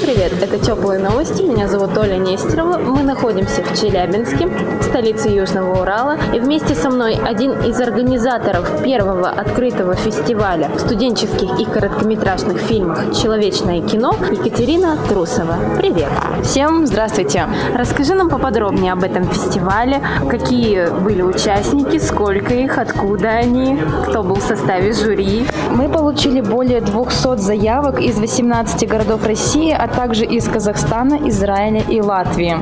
Всем привет! Это «Теплые новости». Меня зовут Оля Нестерова. Мы находимся в Челябинске, столице Южного Урала. И вместе со мной один из организаторов первого открытого фестиваля студенческих и короткометражных фильмов «Человечное кино» Екатерина Трусова. Привет! Всем здравствуйте! Расскажи нам поподробнее об этом фестивале. Какие были участники, сколько их, откуда они, кто был в составе жюри? Мы получили более 200 заявок из 18 городов России, а также из Казахстана, Израиля и Латвии.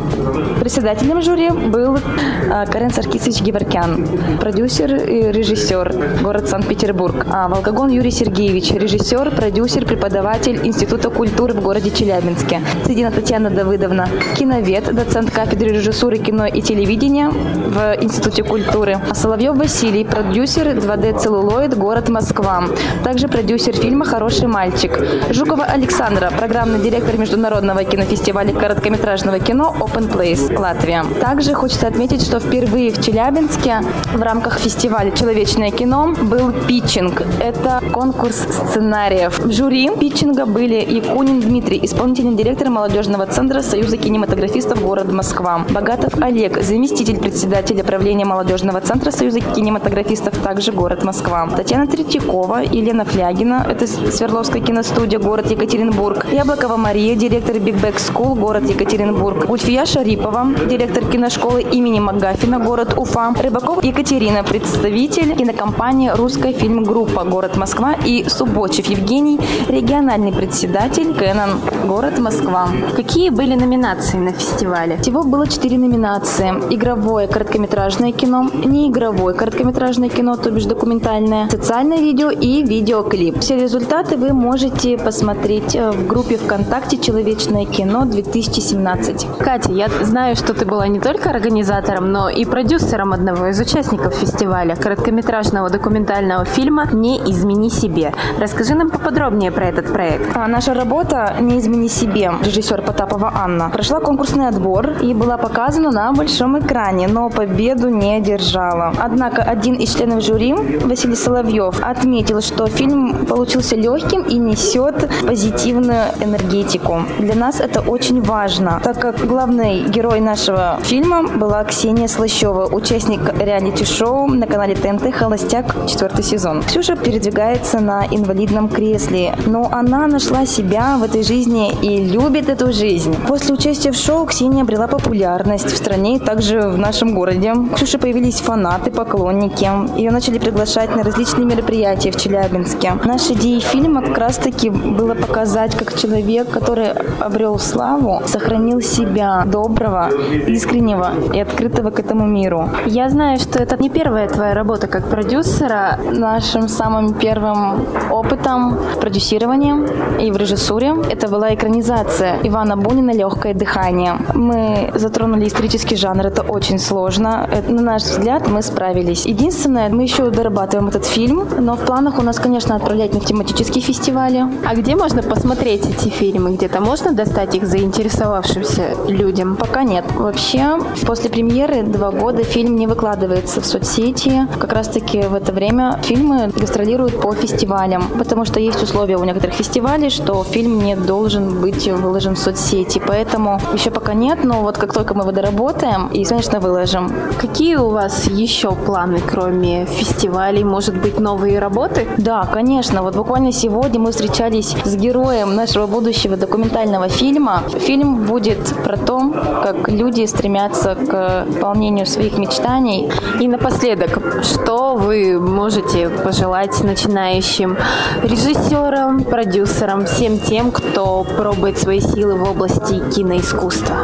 Председателем жюри был э, Карен Саркисович Геворкян, продюсер и режиссер, город Санкт-Петербург. А Волгогон Юрий Сергеевич, режиссер, продюсер, преподаватель Института культуры в городе Челябинске. Цедина Татьяна Давыдовна, киновед, доцент кафедры режиссуры кино и телевидения в Институте культуры. А Соловьев Василий, продюсер 2D целлулоид, город Москва. Также продюсер фильма «Хороший мальчик». Жукова Александра, программный директор международного кинофестиваля короткометражного кино Open Place, Латвия. Также хочется отметить, что впервые в Челябинске в рамках фестиваля «Человечное кино» был питчинг. Это конкурс сценариев. В жюри питчинга были Якунин Дмитрий, исполнительный директор молодежного центра Союза кинематографистов города Москва. Богатов Олег, заместитель председателя правления молодежного центра Союза кинематографистов, также город Москва. Татьяна Третьякова, Елена Флягина, это Свердловская киностудия, город Екатеринбург. Яблокова Мария, директор Big Back School, город Екатеринбург. Гульфия Шарипова, директор киношколы имени Магафина, город Уфа. Рыбаков Екатерина, представитель кинокомпании «Русская фильм-группа», город Москва. И Субочев Евгений, региональный председатель Кэнон, город Москва. Какие были номинации на фестивале? Всего было четыре номинации. Игровое короткометражное кино, неигровое короткометражное кино, то бишь документальное, социальное видео и видеоклип. Все результаты вы можете посмотреть э, в группе ВКонтакте «Человечное кино 2017». Катя, я знаю, что ты была не только организатором, но и продюсером одного из участников фестиваля короткометражного документального фильма «Не измени себе». Расскажи нам поподробнее про этот проект. А наша работа «Не измени себе» режиссер Потапова Анна прошла конкурсный отбор и была показана на большом экране, но победу не одержала. Однако один из членов жюри, Василий Соловьев, отметил, что фильм получился легким и несет позитивную энергетику. Для нас это очень важно, так как главный герой нашего фильма была Ксения Слащева, участник реалити-шоу на канале ТНТ «Холостяк» четвертый сезон. Ксюша передвигается на инвалидном кресле, но она нашла себя в этой жизни и любит эту жизнь. После участия в шоу Ксения обрела популярность в стране и также в нашем городе. У Ксюши появились фанаты, поклонники. Ее начали приглашать на различные мероприятия в Челябинске. Наша идея фильма как раз-таки было показать, как человек, который обрел славу, сохранил себя доброго, искреннего и открытого к этому миру. Я знаю, что это не первая твоя работа как продюсера. Нашим самым первым опытом в продюсировании и в режиссуре это была экранизация Ивана Бунина «Легкое дыхание». Мы затронули исторический жанр, это очень сложно. Это, на наш взгляд, мы справились. Единственное, мы еще дорабатываем этот фильм, но в планах у нас, конечно, отправлять на тематические фестивали. А где можно посмотреть эти фильмы? Где-то можно достать их заинтересовавшимся людям? Пока нет. Вообще, после премьеры два года фильм не выкладывается в соцсети. Как раз-таки в это время фильмы гастролируют по фестивалям, потому что есть условия у некоторых фестивалей, что фильм не должен быть выложен в соцсети. Поэтому еще пока нет, но вот как только мы его доработаем, и, конечно, выложим. Какие у вас еще планы, кроме фестивалей? Может быть, новые работы? Да, конечно. Вот буквально сегодня мы встречались с героем нашего будущего документального фильма. Фильм будет про то, как люди стремятся к выполнению своих мечтаний. И напоследок, что вы можете пожелать начинающим режиссерам, продюсерам, всем тем, кто пробует свои силы в области киноискусства?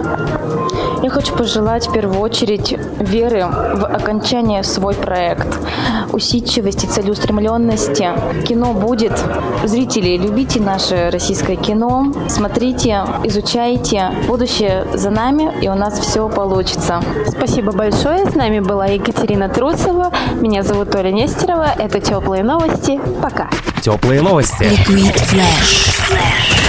Я хочу пожелать в первую очередь веры в окончание свой проект, усидчивости, целеустремленности. Кино будет. Зрители, любите наше российское кино, смотрите, изучайте. Будущее за нами, и у нас все получится. Спасибо большое. С нами была Екатерина Трусова. Меня зовут Оля Нестерова. Это «Теплые новости». Пока. Теплые новости. Liquid Flash.